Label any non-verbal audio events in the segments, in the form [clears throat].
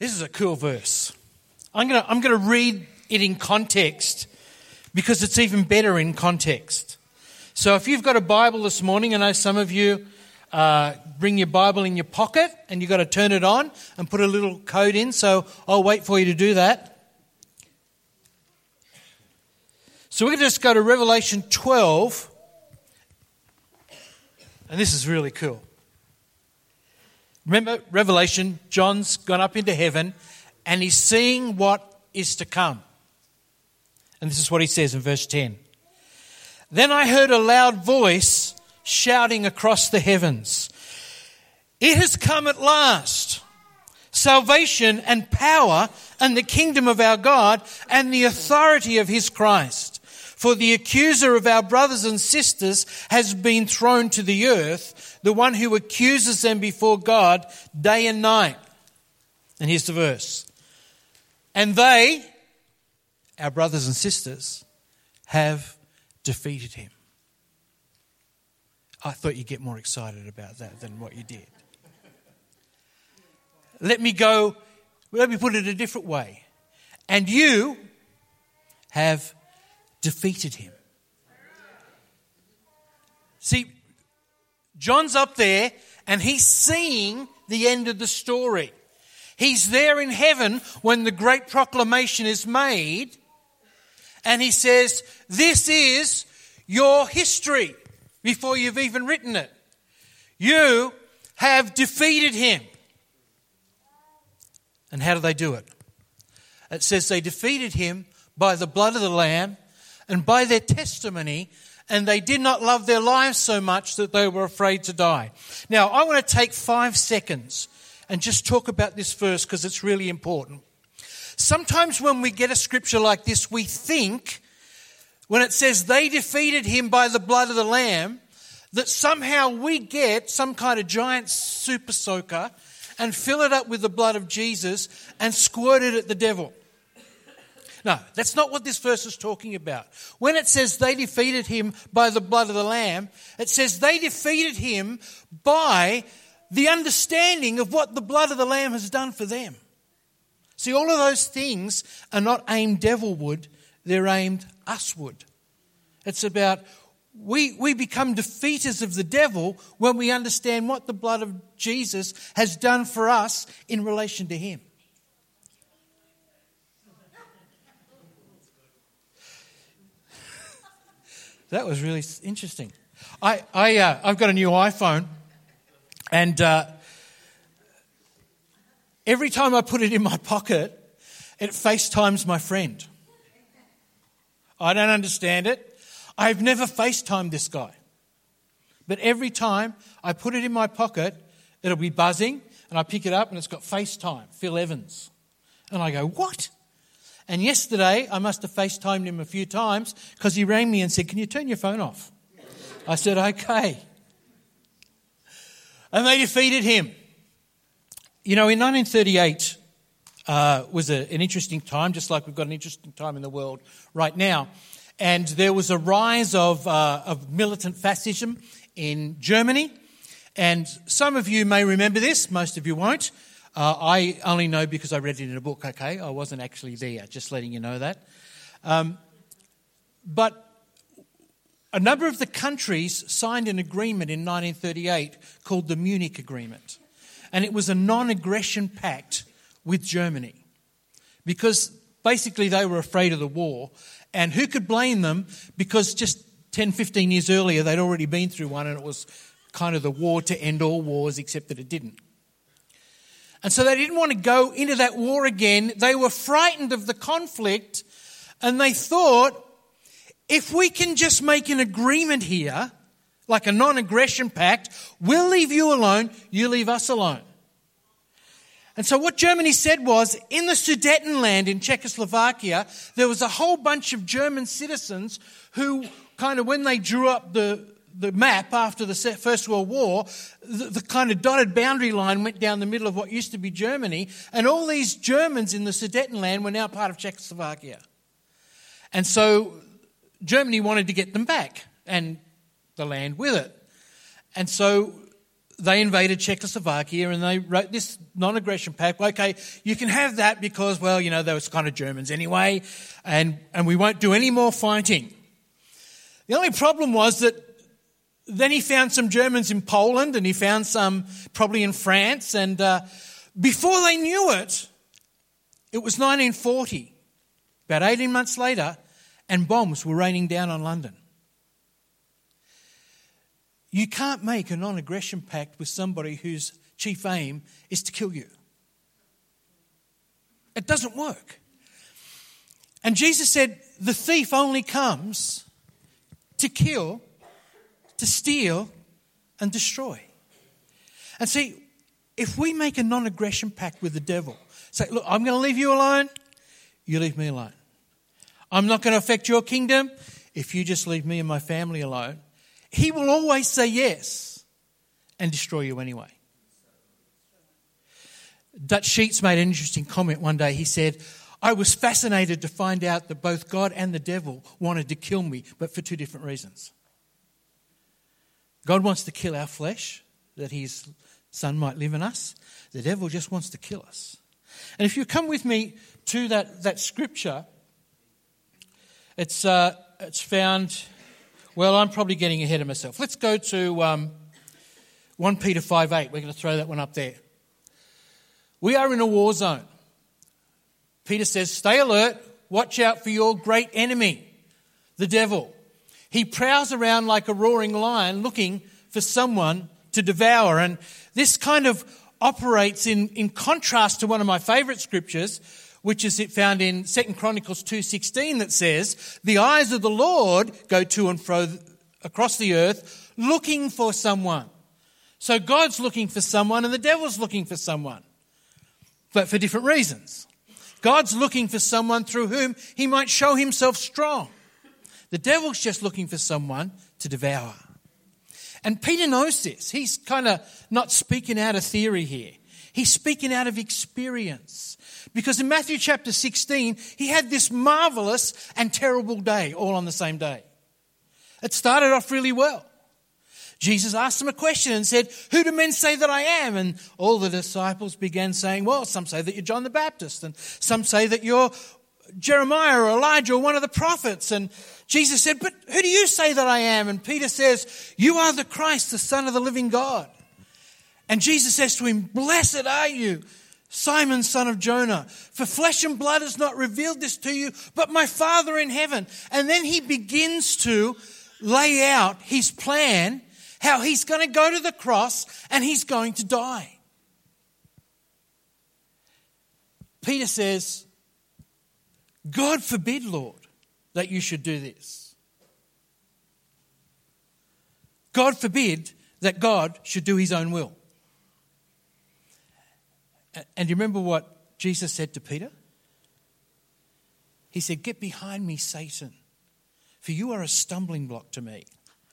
This is a cool verse. I'm going to I'm going to read it in context because it's even better in context. So if you've got a Bible this morning, I know some of you uh, bring your Bible in your pocket and you've got to turn it on and put a little code in, so I'll wait for you to do that. So we're going to just go to Revelation 12, and this is really cool. Remember, Revelation, John's gone up into heaven and he's seeing what is to come. And this is what he says in verse 10. Then I heard a loud voice shouting across the heavens It has come at last! Salvation and power and the kingdom of our God and the authority of his Christ. For the accuser of our brothers and sisters has been thrown to the earth, the one who accuses them before God day and night. And here's the verse. And they, our brothers and sisters, have defeated him. I thought you'd get more excited about that than what you did. Let me go, let me put it a different way. And you have defeated him. See, John's up there and he's seeing the end of the story. He's there in heaven when the great proclamation is made and he says, This is your history before you've even written it. You have defeated him. And how do they do it? It says they defeated him by the blood of the Lamb and by their testimony, and they did not love their lives so much that they were afraid to die. Now, I want to take five seconds and just talk about this verse because it's really important. Sometimes when we get a scripture like this, we think when it says they defeated him by the blood of the Lamb, that somehow we get some kind of giant super soaker and fill it up with the blood of Jesus and squirt it at the devil. No, that's not what this verse is talking about. When it says they defeated him by the blood of the Lamb, it says they defeated him by the understanding of what the blood of the Lamb has done for them. See, all of those things are not aimed devilward, they're aimed usward. It's about we, we become defeaters of the devil when we understand what the blood of Jesus has done for us in relation to him. That was really interesting. I, I, uh, I've got a new iPhone, and uh, every time I put it in my pocket, it FaceTimes my friend. I don't understand it. I've never FaceTimed this guy. But every time I put it in my pocket, it'll be buzzing, and I pick it up and it's got FaceTime, Phil Evans. And I go, What? And yesterday, I must have FaceTimed him a few times because he rang me and said, Can you turn your phone off? I said, Okay. And they defeated him. You know, in 1938 uh, was a, an interesting time, just like we've got an interesting time in the world right now. And there was a rise of, uh, of militant fascism in Germany. And some of you may remember this, most of you won't. Uh, I only know because I read it in a book, okay? I wasn't actually there, just letting you know that. Um, but a number of the countries signed an agreement in 1938 called the Munich Agreement. And it was a non aggression pact with Germany because basically they were afraid of the war. And who could blame them? Because just 10, 15 years earlier, they'd already been through one and it was kind of the war to end all wars, except that it didn't. And so they didn't want to go into that war again. They were frightened of the conflict and they thought, if we can just make an agreement here, like a non aggression pact, we'll leave you alone, you leave us alone. And so what Germany said was, in the Sudetenland in Czechoslovakia, there was a whole bunch of German citizens who kind of, when they drew up the, the map after the First World War, the, the, kind of dotted boundary line went down the middle of what used to be Germany, and all these Germans in the Sudetenland were now part of Czechoslovakia. And so Germany wanted to get them back, and the land with it. And so they invaded Czechoslovakia and they wrote this non aggression pact. Okay, you can have that because, well, you know, were kind of Germans anyway, and, and we won't do any more fighting. The only problem was that then he found some Germans in Poland and he found some probably in France, and uh, before they knew it, it was 1940, about 18 months later, and bombs were raining down on London. You can't make a non aggression pact with somebody whose chief aim is to kill you. It doesn't work. And Jesus said, The thief only comes to kill, to steal, and destroy. And see, if we make a non aggression pact with the devil, say, Look, I'm going to leave you alone, you leave me alone. I'm not going to affect your kingdom if you just leave me and my family alone. He will always say yes and destroy you anyway. Dutch Sheets made an interesting comment one day. He said, I was fascinated to find out that both God and the devil wanted to kill me, but for two different reasons. God wants to kill our flesh, that his son might live in us. The devil just wants to kill us. And if you come with me to that, that scripture, it's, uh, it's found well, I'm probably getting ahead of myself. Let's go to um, 1 Peter 5 8. We're going to throw that one up there. We are in a war zone. Peter says, Stay alert, watch out for your great enemy, the devil. He prowls around like a roaring lion looking for someone to devour. And this kind of operates in, in contrast to one of my favorite scriptures, which is found in 2 Chronicles 2.16 that says, The eyes of the Lord go to and fro across the earth looking for someone. So God's looking for someone and the devil's looking for someone, but for different reasons. God's looking for someone through whom he might show himself strong. The devil's just looking for someone to devour. And Peter knows this. He's kind of not speaking out of theory here. He's speaking out of experience. Because in Matthew chapter 16, he had this marvelous and terrible day all on the same day. It started off really well. Jesus asked him a question and said, Who do men say that I am? And all the disciples began saying, Well, some say that you're John the Baptist, and some say that you're Jeremiah or Elijah or one of the prophets. And Jesus said, But who do you say that I am? And Peter says, You are the Christ, the Son of the living God. And Jesus says to him, Blessed are you, Simon, son of Jonah, for flesh and blood has not revealed this to you, but my Father in heaven. And then he begins to lay out his plan, how he's going to go to the cross and he's going to die. Peter says, God forbid, Lord, that you should do this. God forbid that God should do his own will. And you remember what Jesus said to Peter? He said, Get behind me, Satan, for you are a stumbling block to me.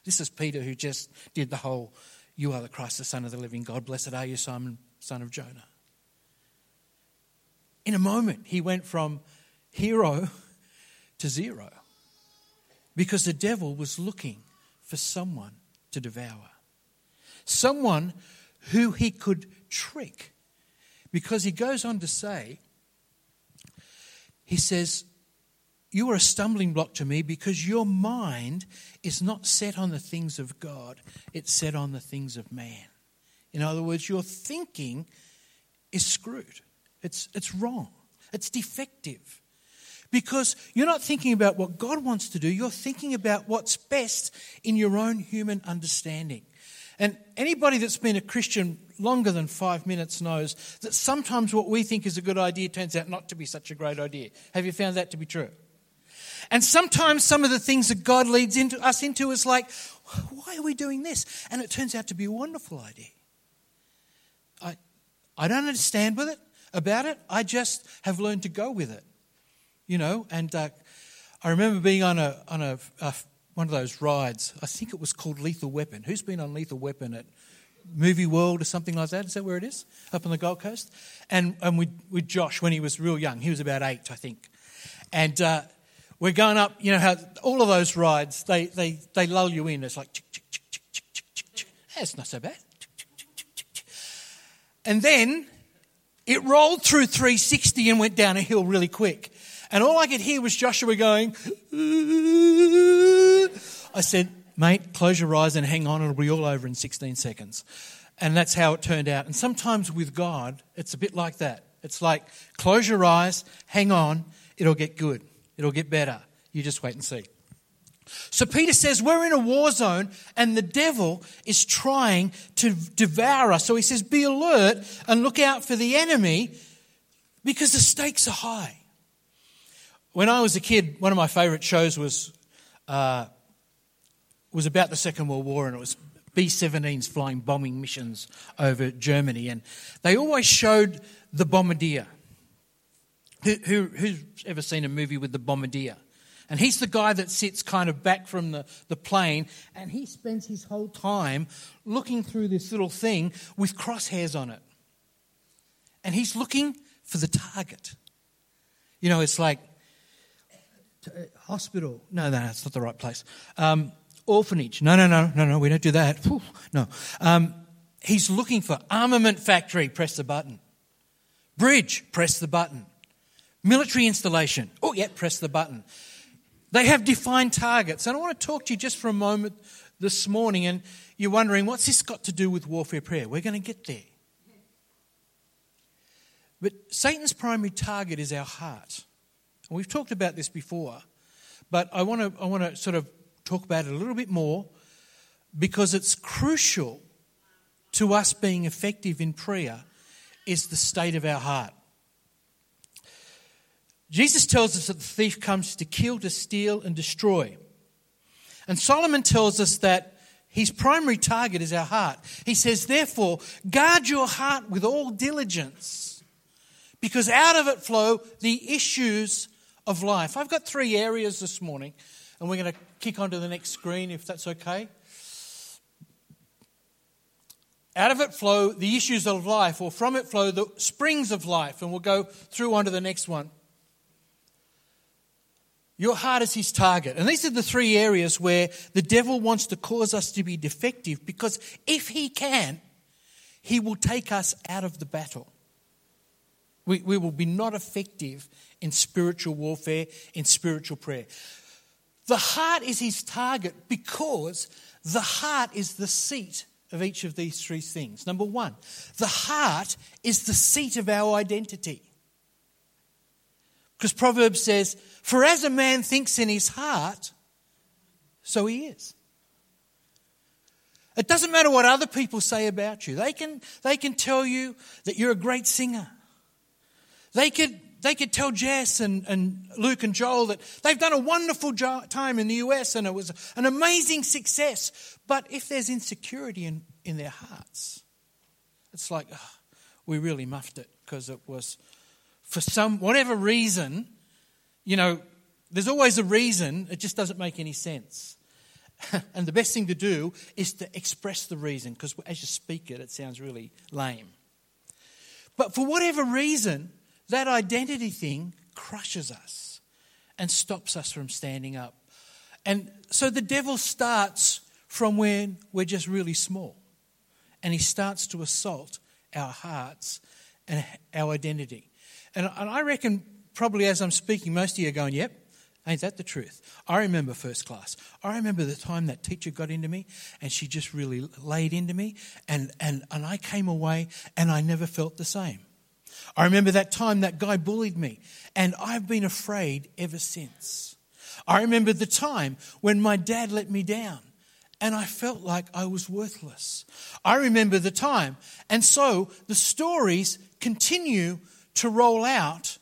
This is Peter who just did the whole, You are the Christ, the Son of the living God. Blessed are you, Simon, son of Jonah. In a moment, he went from hero to zero. Because the devil was looking for someone to devour, someone who he could trick. Because he goes on to say, he says, You are a stumbling block to me because your mind is not set on the things of God, it's set on the things of man. In other words, your thinking is screwed, it's, it's wrong, it's defective. Because you're not thinking about what God wants to do, you're thinking about what's best in your own human understanding. And anybody that's been a Christian longer than five minutes knows that sometimes what we think is a good idea turns out not to be such a great idea. Have you found that to be true? And sometimes some of the things that God leads into, us into is like, why are we doing this? And it turns out to be a wonderful idea. I, I don't understand with it about it. I just have learned to go with it, you know. And uh, I remember being on a on a, a one of those rides. I think it was called Lethal Weapon. Who's been on Lethal Weapon at Movie World or something like that. Is that where it is? Up on the Gold Coast? And, and with, with Josh when he was real young. He was about eight, I think. And uh, we're going up, you know how all of those rides, they, they, they lull you in. It's like, chick, chick, chick, chick, chick, chick, chick. That's not so bad. And then it rolled through 360 and went down a hill really quick. And all I could hear was Joshua going, I said, mate, close your eyes and hang on, it'll be all over in 16 seconds. And that's how it turned out. And sometimes with God, it's a bit like that. It's like, close your eyes, hang on, it'll get good, it'll get better. You just wait and see. So Peter says we're in a war zone and the devil is trying to devour us. So he says, be alert and look out for the enemy because the stakes are high. When I was a kid, one of my favorite shows was, uh, was about the Second World War and it was B 17s flying bombing missions over Germany. And they always showed the bombardier. Who, who, who's ever seen a movie with the bombardier? And he's the guy that sits kind of back from the, the plane and he spends his whole time looking through this little thing with crosshairs on it. And he's looking for the target. You know, it's like hospital. No, no, that's not the right place. Um, orphanage. No, no, no, no, no, we don't do that. Whew, no. Um, he's looking for armament factory. Press the button. Bridge. Press the button. Military installation. Oh, yeah, press the button. They have defined targets. And I want to talk to you just for a moment this morning. And you're wondering, what's this got to do with warfare prayer? We're going to get there. But Satan's primary target is our heart. And we've talked about this before. But I want to, I want to sort of talk about it a little bit more because it's crucial to us being effective in prayer is the state of our heart. Jesus tells us that the thief comes to kill, to steal, and destroy. And Solomon tells us that his primary target is our heart. He says, therefore, guard your heart with all diligence, because out of it flow the issues of life. I've got three areas this morning, and we're going to kick onto the next screen if that's okay. Out of it flow the issues of life, or from it flow the springs of life, and we'll go through onto the next one. Your heart is his target. And these are the three areas where the devil wants to cause us to be defective because if he can, he will take us out of the battle. We, we will be not effective in spiritual warfare, in spiritual prayer. The heart is his target because the heart is the seat of each of these three things. Number one, the heart is the seat of our identity. Because Proverbs says, For as a man thinks in his heart, so he is. It doesn't matter what other people say about you. They can, they can tell you that you're a great singer. They could, they could tell Jess and, and Luke and Joel that they've done a wonderful jo- time in the US and it was an amazing success. But if there's insecurity in, in their hearts, it's like, oh, we really muffed it because it was for some, whatever reason, you know, there's always a reason, it just doesn't make any sense. [laughs] and the best thing to do is to express the reason, because as you speak it, it sounds really lame. But for whatever reason, that identity thing crushes us and stops us from standing up. And so the devil starts from when we're just really small. And he starts to assault our hearts and our identity. And, and I reckon probably as I'm speaking, most of you are going, yep, Ain't that the truth? I remember first class. I remember the time that teacher got into me and she just really laid into me, and, and, and I came away and I never felt the same. I remember that time that guy bullied me, and I've been afraid ever since. I remember the time when my dad let me down, and I felt like I was worthless. I remember the time, and so the stories continue to roll out,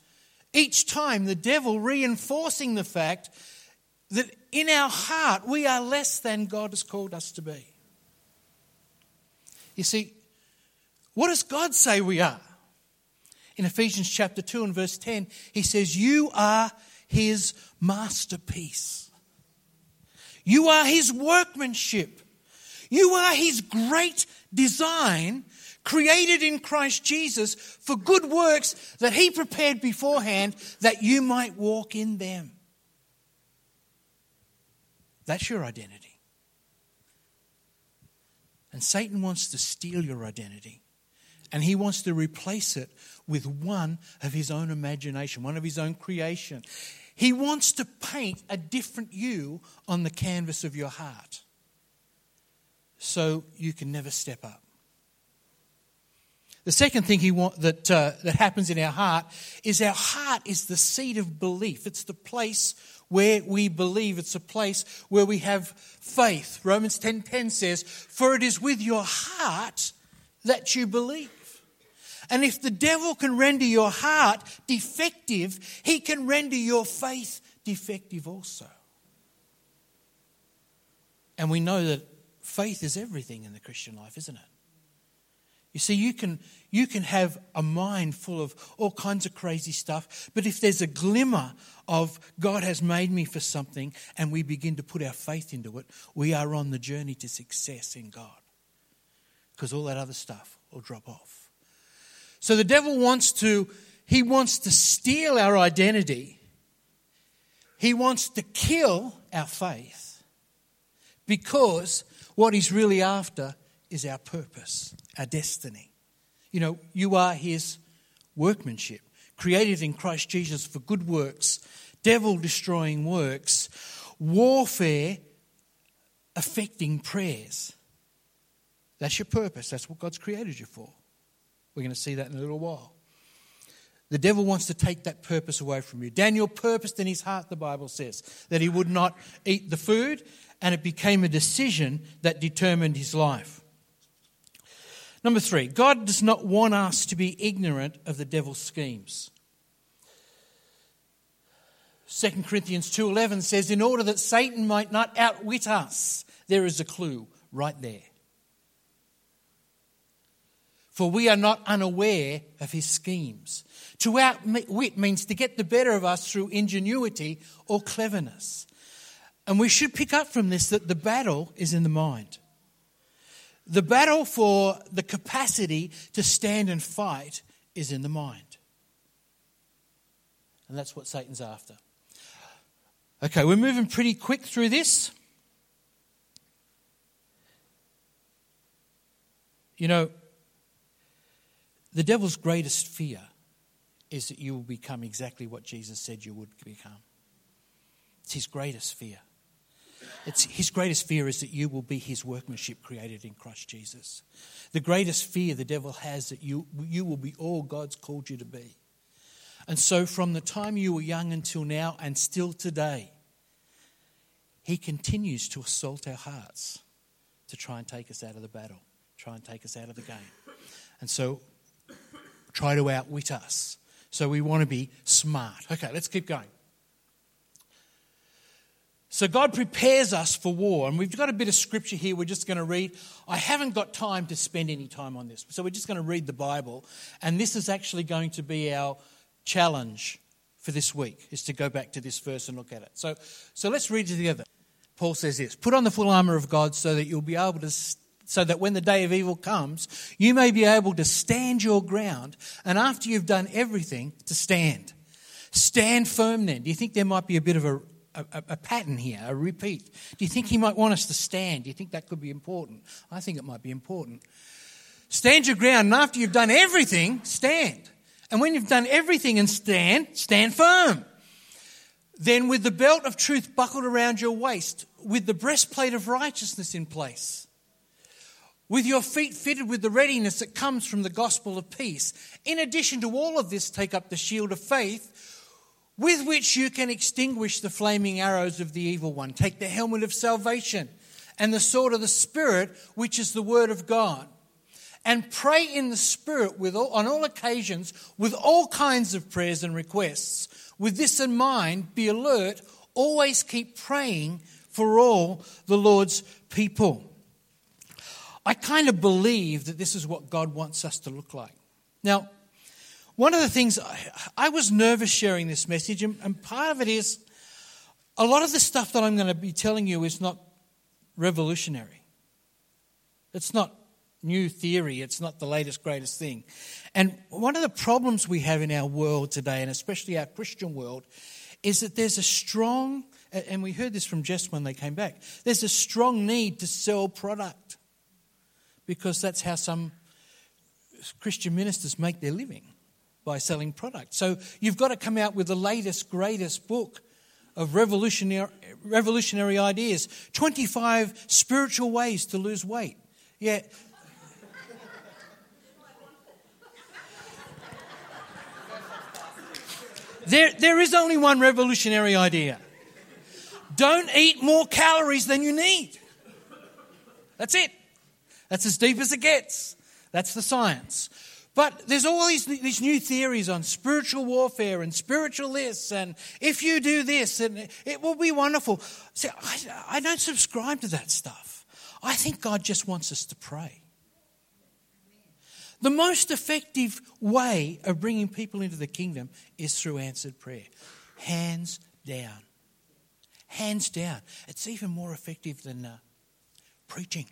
each time the devil reinforcing the fact that in our heart we are less than God has called us to be. You see, what does God say we are? In Ephesians chapter 2 and verse 10, he says, You are his masterpiece. You are his workmanship. You are his great design created in Christ Jesus for good works that He prepared beforehand that you might walk in them. That's your identity. And Satan wants to steal your identity and he wants to replace it with one of his own imagination, one of his own creation. He wants to paint a different you on the canvas of your heart so you can never step up. The second thing he want, that, uh, that happens in our heart is our heart is the seat of belief. It's the place where we believe. It's a place where we have faith. Romans 10.10 says, For it is with your heart that you believe. And if the devil can render your heart defective, he can render your faith defective also. And we know that faith is everything in the Christian life, isn't it? You see, you can, you can have a mind full of all kinds of crazy stuff, but if there's a glimmer of God has made me for something and we begin to put our faith into it, we are on the journey to success in God. Because all that other stuff will drop off. So the devil wants to, he wants to steal our identity. He wants to kill our faith because what he's really after is our purpose, our destiny. You know, you are his workmanship, created in Christ Jesus for good works, devil destroying works, warfare affecting prayers. That's your purpose. That's what God's created you for. We're going to see that in a little while. The devil wants to take that purpose away from you. Daniel purposed in his heart, the Bible says, that he would not eat the food, and it became a decision that determined his life. Number three, God does not want us to be ignorant of the devil's schemes. 2 Corinthians 2:11 says in order that Satan might not outwit us there is a clue right there. For we are not unaware of his schemes. To outwit means to get the better of us through ingenuity or cleverness. And we should pick up from this that the battle is in the mind. The battle for the capacity to stand and fight is in the mind. And that's what Satan's after. Okay, we're moving pretty quick through this. You know, the devil's greatest fear is that you will become exactly what Jesus said you would become. It's his greatest fear. It's, his greatest fear is that you will be his workmanship created in Christ Jesus. The greatest fear the devil has that you, you will be all God's called you to be. And so, from the time you were young until now, and still today, he continues to assault our hearts to try and take us out of the battle, try and take us out of the game. And so, try to outwit us. So, we want to be smart. Okay, let's keep going. So God prepares us for war. And we've got a bit of scripture here we're just going to read. I haven't got time to spend any time on this. So we're just going to read the Bible. And this is actually going to be our challenge for this week, is to go back to this verse and look at it. So, so let's read it together. Paul says this Put on the full armor of God so that you'll be able to so that when the day of evil comes, you may be able to stand your ground, and after you've done everything, to stand. Stand firm then. Do you think there might be a bit of a, a, a, pattern here, a repeat. Do you think he might want us to stand? Do you think that could be important? I think it might be important. Stand your ground, and after you've done everything, stand. And when you've done everything and stand, stand firm. Then, with the belt of truth buckled around your waist, with the breastplate of righteousness in place, with your feet fitted with the readiness that comes from the gospel of peace. In addition to all of this, take up the shield of faith with which you can extinguish the flaming arrows of the evil one. Take the helmet of salvation and the sword of the Spirit, which is the word of God. And pray in the Spirit with all, on all occasions with all kinds of prayers and requests. With this in mind, be alert, always keep praying for all the Lord's people. I kind of believe that this is what God wants us to look like. Now, one of the things I was nervous sharing this message, and part of it is a lot of the stuff that I'm going to be telling you is not revolutionary. It's not new theory, it's not the latest, greatest thing. And one of the problems we have in our world today, and especially our Christian world, is that there's a strong, and we heard this from Jess when they came back, there's a strong need to sell product because that's how some Christian ministers make their living by selling products. So you've got to come out with the latest, greatest book of revolutionary, revolutionary ideas 25 spiritual ways to lose weight. Yeah. There, there is only one revolutionary idea. Don't eat more calories than you need. That's it. That's as deep as it gets. That's the science. But there's all these, these new theories on spiritual warfare and spiritual this, and if you do this, and it will be wonderful. See, I, I don't subscribe to that stuff. I think God just wants us to pray. The most effective way of bringing people into the kingdom is through answered prayer. Hands down. Hands down. It's even more effective than uh, preaching.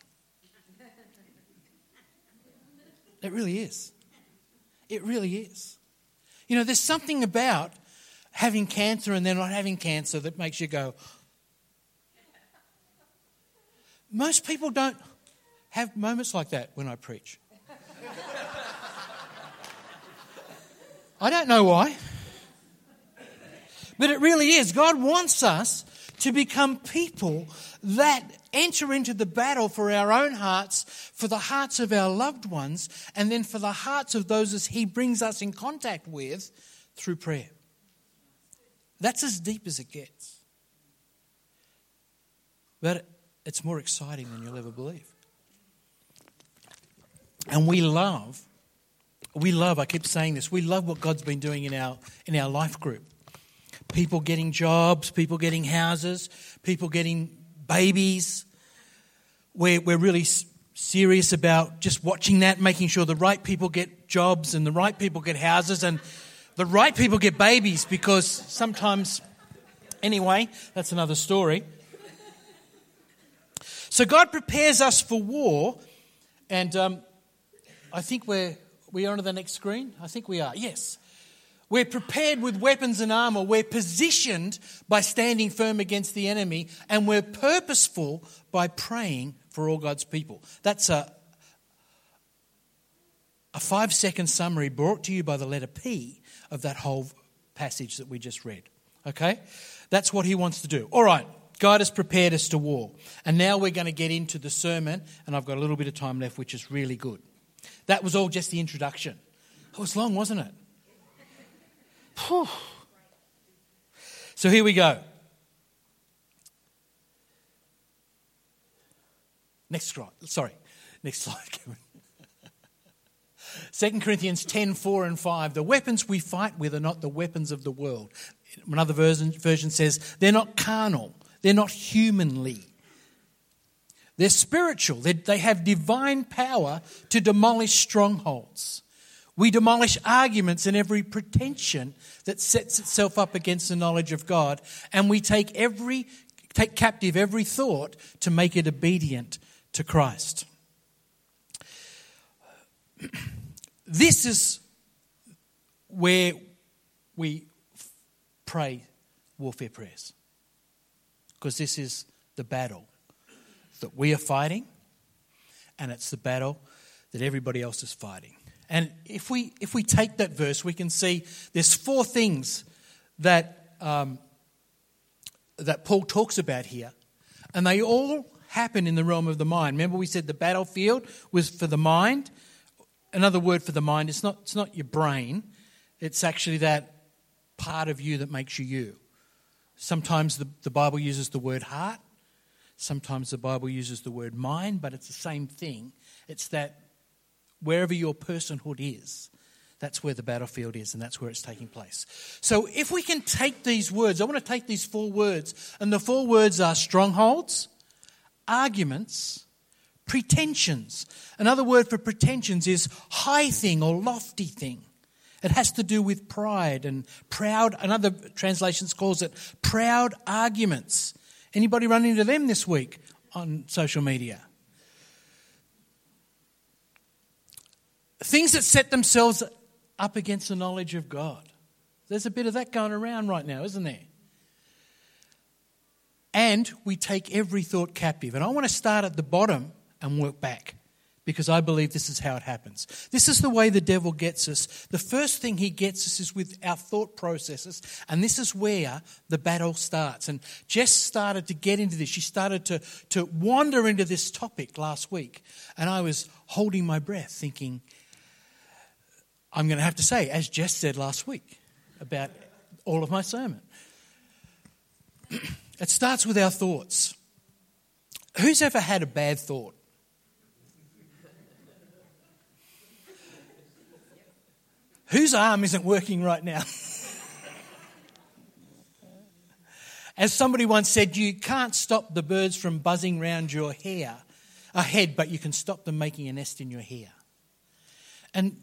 It really is. It really is. You know, there's something about having cancer and then not having cancer that makes you go. Most people don't have moments like that when I preach. I don't know why. But it really is. God wants us to become people that enter into the battle for our own hearts, for the hearts of our loved ones, and then for the hearts of those as He brings us in contact with through prayer. That's as deep as it gets. But it's more exciting than you'll ever believe. And we love, we love, I keep saying this, we love what God's been doing in our, in our life group. People getting jobs, people getting houses, people getting babies. We're, we're really serious about just watching that, making sure the right people get jobs and the right people get houses and the right people get babies because sometimes, anyway, that's another story. So God prepares us for war, and um, I think we're we are on to the next screen. I think we are. Yes. We're prepared with weapons and armor. We're positioned by standing firm against the enemy, and we're purposeful by praying for all God's people. That's a, a five second summary brought to you by the letter P of that whole passage that we just read. Okay? That's what he wants to do. All right. God has prepared us to war. And now we're going to get into the sermon, and I've got a little bit of time left, which is really good. That was all just the introduction. It was long, wasn't it? Whew. So here we go. Next slide. Sorry. Next slide, [laughs] Kevin. 2 Corinthians 10 4 and 5. The weapons we fight with are not the weapons of the world. Another version, version says they're not carnal, they're not humanly. They're spiritual, they, they have divine power to demolish strongholds. We demolish arguments and every pretension that sets itself up against the knowledge of God, and we take every take captive every thought to make it obedient to Christ. [clears throat] This is where we pray warfare prayers. Because this is the battle that we are fighting, and it's the battle that everybody else is fighting. And if we, if we take that verse, we can see there's four things that, um, that Paul talks about here. And they all happen in the realm of the mind. Remember, we said the battlefield was for the mind. Another word for the mind, it's not, it's not your brain, it's actually that part of you that makes you you. Sometimes the, the Bible uses the word heart, sometimes the Bible uses the word mind, but it's the same thing. It's that wherever your personhood is, that's where the battlefield is and that's where it's taking place. So if we can take these words, I want to take these four words, and the four words are strongholds, arguments, pretensions. Another word for pretensions is high thing or lofty thing. It has to do with pride and proud. Another translations calls it proud arguments. Anybody run into them this week on social media? Things that set themselves up against the knowledge of God. There's a bit of that going around right now, isn't there? And we take every thought captive. And I want to start at the bottom and work back because I believe this is how it happens. This is the way the devil gets us. The first thing he gets us is with our thought processes, and this is where the battle starts. And Jess started to get into this. She started to, to wander into this topic last week, and I was holding my breath, thinking, I'm going to have to say, as Jess said last week about all of my sermon, [clears throat] it starts with our thoughts. Who's ever had a bad thought? Whose arm isn't working right now? [laughs] As somebody once said, you can't stop the birds from buzzing round your hair, a head, but you can stop them making a nest in your hair. And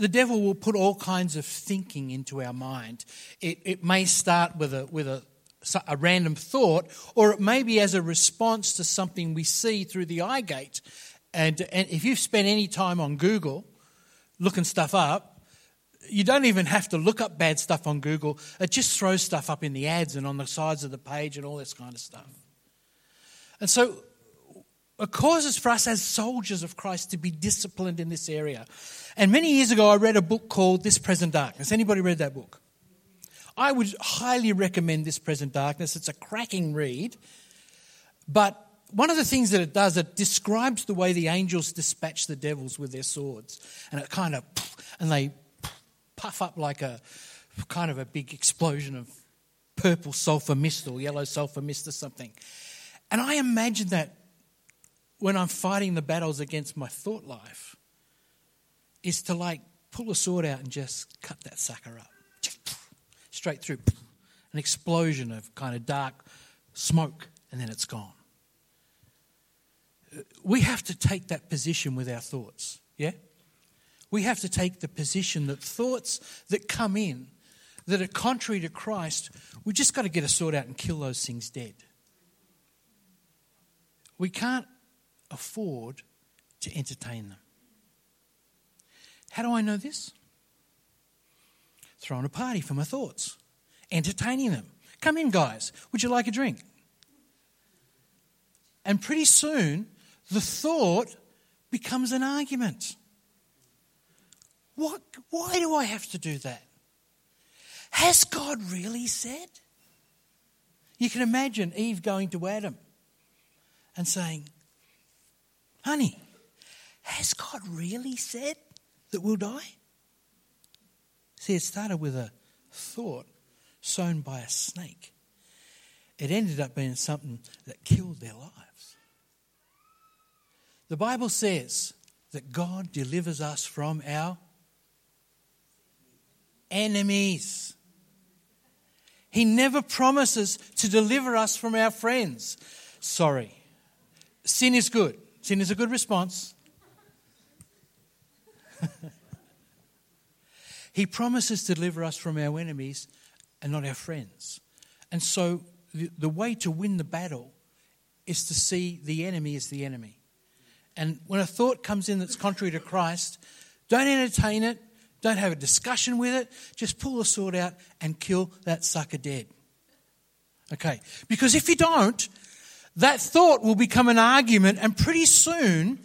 the devil will put all kinds of thinking into our mind. It, it may start with a, with a, a random thought, or it may be as a response to something we see through the eye gate. And, and if you've spent any time on Google looking stuff up, you don't even have to look up bad stuff on Google. It just throws stuff up in the ads and on the sides of the page and all this kind of stuff. And so it causes for us as soldiers of Christ to be disciplined in this area. And many years ago, I read a book called This Present Darkness. Anybody read that book? I would highly recommend This Present Darkness. It's a cracking read. But one of the things that it does, it describes the way the angels dispatch the devils with their swords. And it kind of, and they puff up like a kind of a big explosion of purple sulfur mist or yellow sulfur mist or something. And I imagine that when I'm fighting the battles against my thought life, is to like pull a sword out and just cut that sucker up. Straight through. An explosion of kind of dark smoke, and then it's gone. We have to take that position with our thoughts, yeah? we have to take the position that thoughts that come in that are contrary to Christ, we just got to get a sword out and kill those things dead. We can't afford to entertain them. How do I know this? Throwing a party for my thoughts, entertaining them. Come in, guys. Would you like a drink? And pretty soon, the thought becomes an argument. What, why do I have to do that? Has God really said? You can imagine Eve going to Adam and saying, Honey, has God really said that we'll die? See, it started with a thought sown by a snake. It ended up being something that killed their lives. The Bible says that God delivers us from our enemies. He never promises to deliver us from our friends. Sorry. Sin is good. Sin is a good response. [laughs] he promises to deliver us from our enemies and not our friends. And so the, the way to win the battle is to see the enemy as the enemy. And when a thought comes in that's contrary to Christ, don't entertain it, don't have a discussion with it. Just pull the sword out and kill that sucker dead. Okay. Because if you don't, that thought will become an argument, and pretty soon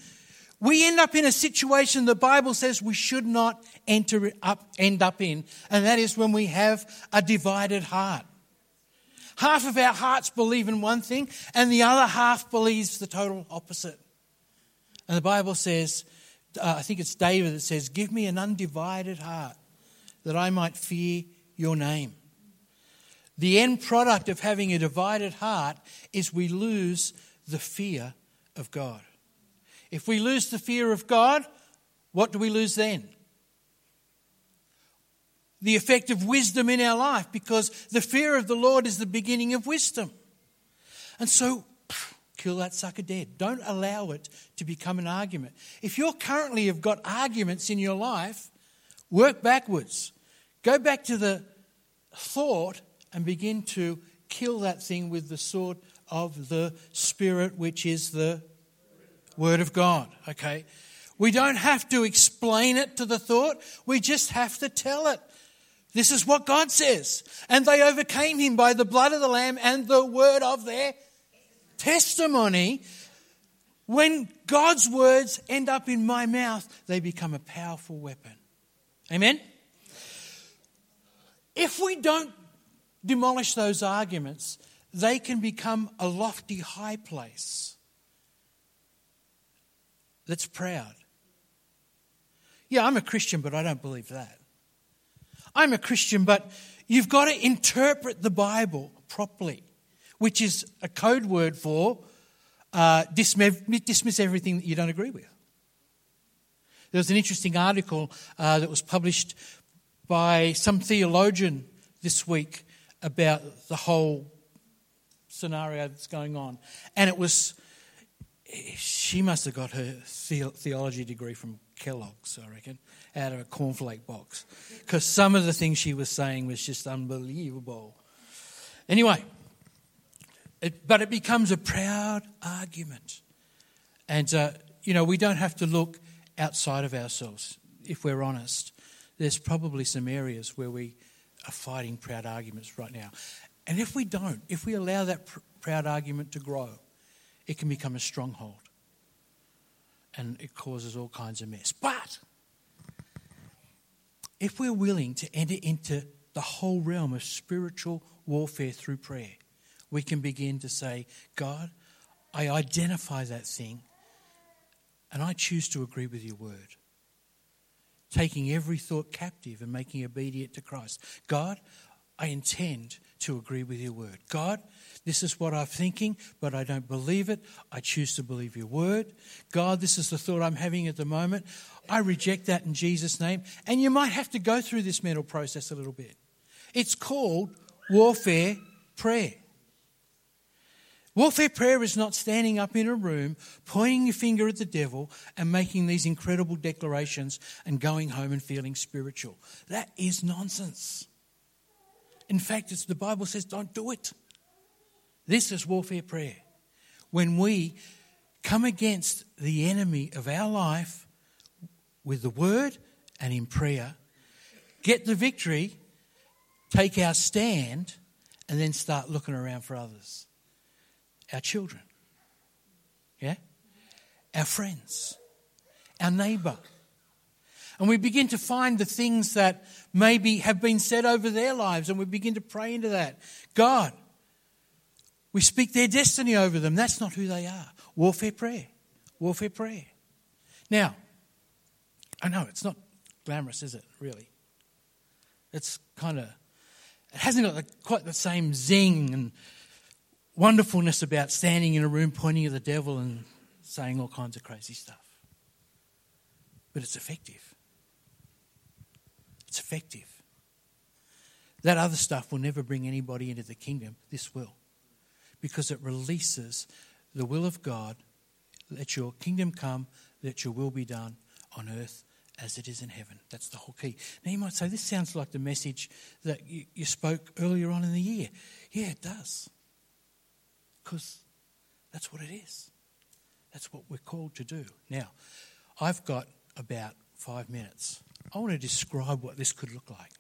we end up in a situation the Bible says we should not enter up, end up in, and that is when we have a divided heart. Half of our hearts believe in one thing, and the other half believes the total opposite. And the Bible says uh, I think it's David that says, Give me an undivided heart that I might fear your name. The end product of having a divided heart is we lose the fear of God. If we lose the fear of God, what do we lose then? The effect of wisdom in our life because the fear of the Lord is the beginning of wisdom. And so [sniffs] kill that sucker dead. Don't allow it to become an argument. If you're currently have got arguments in your life, work backwards. Go back to the thought and begin to kill that thing with the sword of the Spirit, which is the Word of God. Okay? We don't have to explain it to the thought, we just have to tell it. This is what God says. And they overcame him by the blood of the Lamb and the word of their testimony. when God's words end up in my mouth, they become a powerful weapon. Amen? If we don't demolish those arguments, they can become a lofty high place that's proud. Yeah, I'm a Christian, but I don't believe that. I'm a Christian, but you've got to interpret the Bible properly, which is a code word for uh, dismiss, dismiss everything that you don't agree with. There was an interesting article uh, that was published by some theologian this week about the whole scenario that's going on. And it was, she must have got her theology degree from Kellogg's, I reckon, out of a cornflake box. Because some of the things she was saying was just unbelievable. Anyway, it, but it becomes a proud argument. And, uh, you know, we don't have to look outside of ourselves if we're honest. There's probably some areas where we are fighting proud arguments right now. And if we don't, if we allow that pr- proud argument to grow, it can become a stronghold and it causes all kinds of mess. But if we're willing to enter into the whole realm of spiritual warfare through prayer, we can begin to say, God, I identify that thing and I choose to agree with your word. Taking every thought captive and making obedient to Christ. God, I intend to agree with your word. God, this is what I'm thinking, but I don't believe it. I choose to believe your word. God, this is the thought I'm having at the moment. I reject that in Jesus' name. And you might have to go through this mental process a little bit. It's called warfare prayer. Warfare prayer is not standing up in a room, pointing your finger at the devil, and making these incredible declarations and going home and feeling spiritual. That is nonsense. In fact, it's, the Bible says don't do it. This is warfare prayer. When we come against the enemy of our life with the word and in prayer, get the victory, take our stand, and then start looking around for others. Our children, yeah? Our friends, our neighbour. And we begin to find the things that maybe have been said over their lives, and we begin to pray into that. God, we speak their destiny over them. That's not who they are. Warfare prayer. Warfare prayer. Now, I know it's not glamorous, is it, really? It's kind of, it hasn't got the, quite the same zing and wonderfulness about standing in a room pointing at the devil and saying all kinds of crazy stuff. But it's effective. It's effective. That other stuff will never bring anybody into the kingdom. This will because it releases the will of God. Let your kingdom come, let your will be done on earth as it is in heaven. That's the whole key. Now you might say, this sounds like the message that you, you spoke earlier on in the year. Yeah, it does. Because that's what it is. That's what we're called to do. Now, I've got about five minutes. I want to describe what this could look like.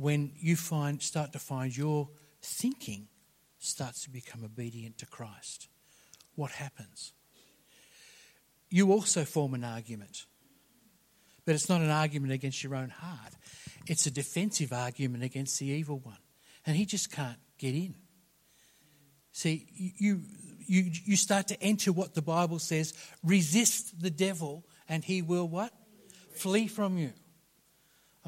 when you find, start to find your thinking starts to become obedient to Christ, what happens? You also form an argument. But it's not an argument against your own heart. It's a defensive argument against the evil one. And he just can't get in. See, you, you, you start to enter what the Bible says resist the devil, and he will what? Flee from you.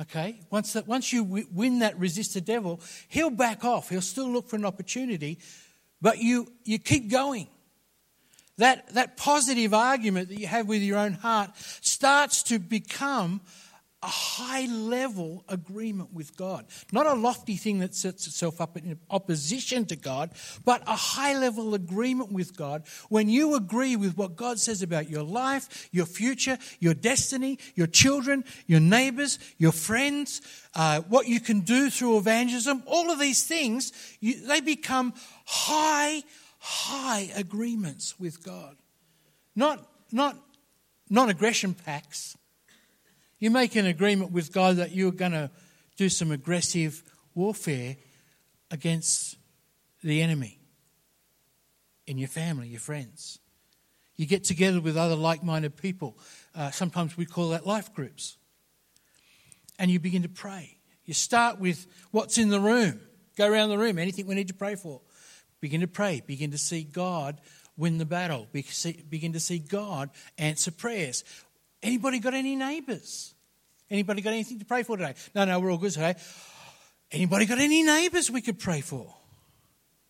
Okay? Once, that, once you win that resist the devil, he'll back off. He'll still look for an opportunity, but you, you keep going. That, that positive argument that you have with your own heart starts to become a high level agreement with God. Not a lofty thing that sets itself up in opposition to God, but a high level agreement with God when you agree with what God says about your life, your future, your destiny, your children, your neighbors, your friends, uh, what you can do through evangelism. All of these things, you, they become high, high agreements with God. Not, not non aggression pacts you make an agreement with God that you're going to do some aggressive warfare against the enemy in your family, your friends. You get together with other like minded people. Uh, sometimes we call that life groups. And you begin to pray. You start with what's in the room. Go around the room, anything we need to pray for. Begin to pray. Begin to see God win the battle. Begin to see God answer prayers. Anybody got any neighbours? Anybody got anything to pray for today? No, no, we're all good today. Anybody got any neighbours we could pray for?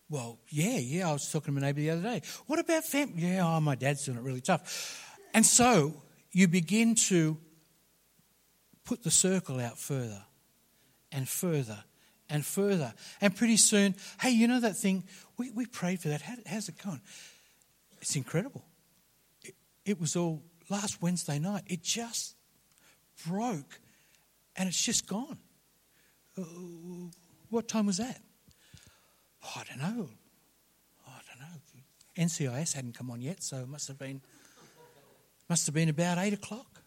Well, yeah, yeah, I was talking to my neighbour the other day. What about family? Yeah, oh, my dad's doing it really tough. And so you begin to put the circle out further and further and further. And pretty soon, hey, you know that thing? We, we prayed for that. How, how's it going? It's incredible. It, it was all last Wednesday night. It just broke and it's just gone. Uh, what time was that? Oh, I don't know. Oh, I don't know. NCIS hadn't come on yet, so it must have been must have been about eight o'clock.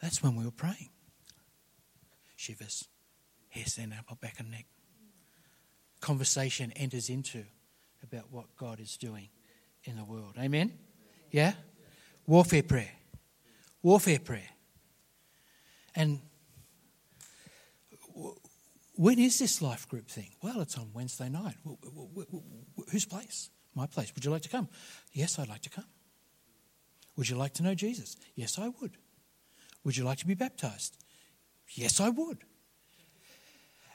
That's when we were praying. Shivers, hair standing up my back and neck. Conversation enters into about what God is doing in the world. Amen? Yeah? Warfare prayer. Warfare prayer. And when is this life group thing? Well, it's on Wednesday night. Whose place? My place. Would you like to come? Yes, I'd like to come. Would you like to know Jesus? Yes, I would. Would you like to be baptized? Yes, I would.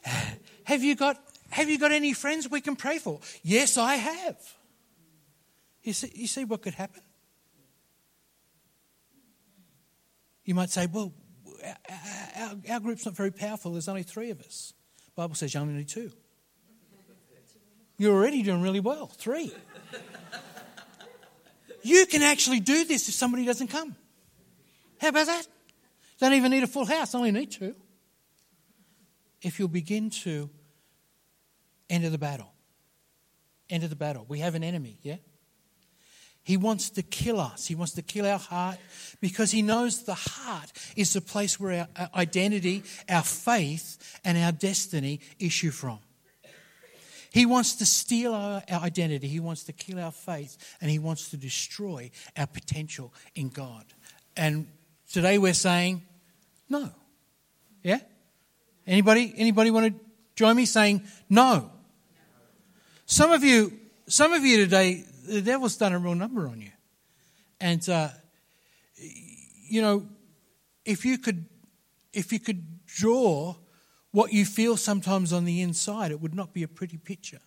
[sighs] Have you got have you got any friends we can pray for? Yes, I have. You see, you see what could happen? You might say, well, our, our, group's not very powerful. There's only three of us. The Bible says you only need two. You're already doing really well. Three. You can actually do this if somebody doesn't come. How about that? Don't even need a full house, only need two. If you'll begin to enter the battle. Enter the battle. We have an enemy, yeah? He wants to kill us. He wants to kill our heart because he knows the heart is the place where our identity, our faith, and our destiny issue from. He wants to steal our, our, identity, he wants to kill our faith, and he wants to destroy our potential in God. And today we're saying no. Yeah? Anybody anybody want to join me saying no? Some of you some of you today the devil's done a real number on you. And, uh, you know, if you could, if you could draw what you feel sometimes on the inside, it would not be a pretty picture.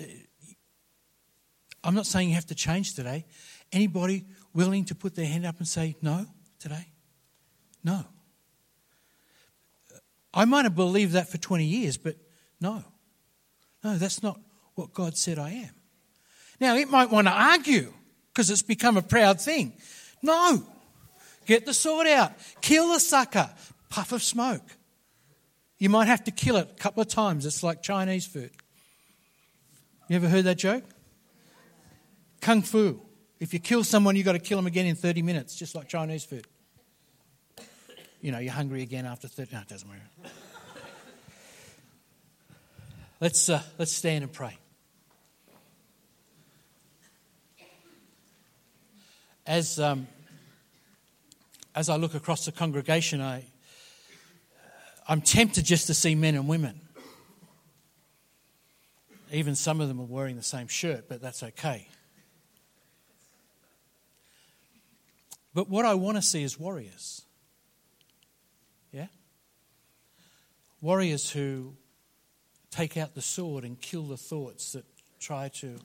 Uh, I'm not saying you have to change today. Anybody willing to put their hand up and say no today? No. I might have believed that for 20 years, but no. No, that's not what God said I am. Now, it might want to argue because it's become a proud thing. No. Get the sword out. Kill the sucker. Puff of smoke. You might have to kill it a couple of times. It's like Chinese food. You ever heard that joke? Kung Fu. If you kill someone, you've got to kill them again in 30 minutes, just like Chinese food. You know, you're hungry again after 30. No, it doesn't matter. let's, uh, let's stand and pray. As, um, as I look across the congregation, I, I'm tempted just to see men and women. Even some of them are wearing the same shirt, but that's okay. But what I want to see is warriors. Yeah? Warriors who take out the sword and kill the thoughts that try to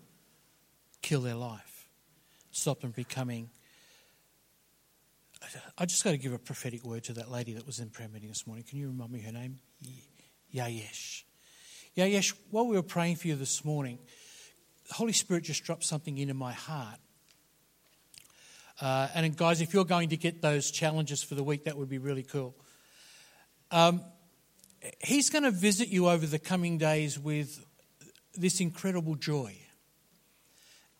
kill their life stop them becoming. I just got to give a prophetic word to that lady that was in prayer meeting this morning. Can you remind me her name? Yayesh. Yayesh, while we were praying for you this morning, the Holy Spirit just dropped something into my heart. Uh, and guys, if you're going to get those challenges for the week, that would be really cool. Um, he's going to visit you over the coming days with this incredible joy.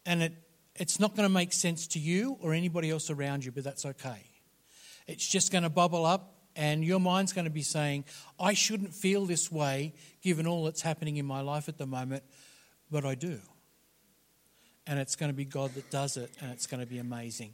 And it it's not going to make sense to you or anybody else around you, but that's okay. It's just going to bubble up And your mind's going to be saying, I shouldn't feel this way given all that's happening in my life at the moment, but I do. And it's going to be God that does it, and it's going to be amazing.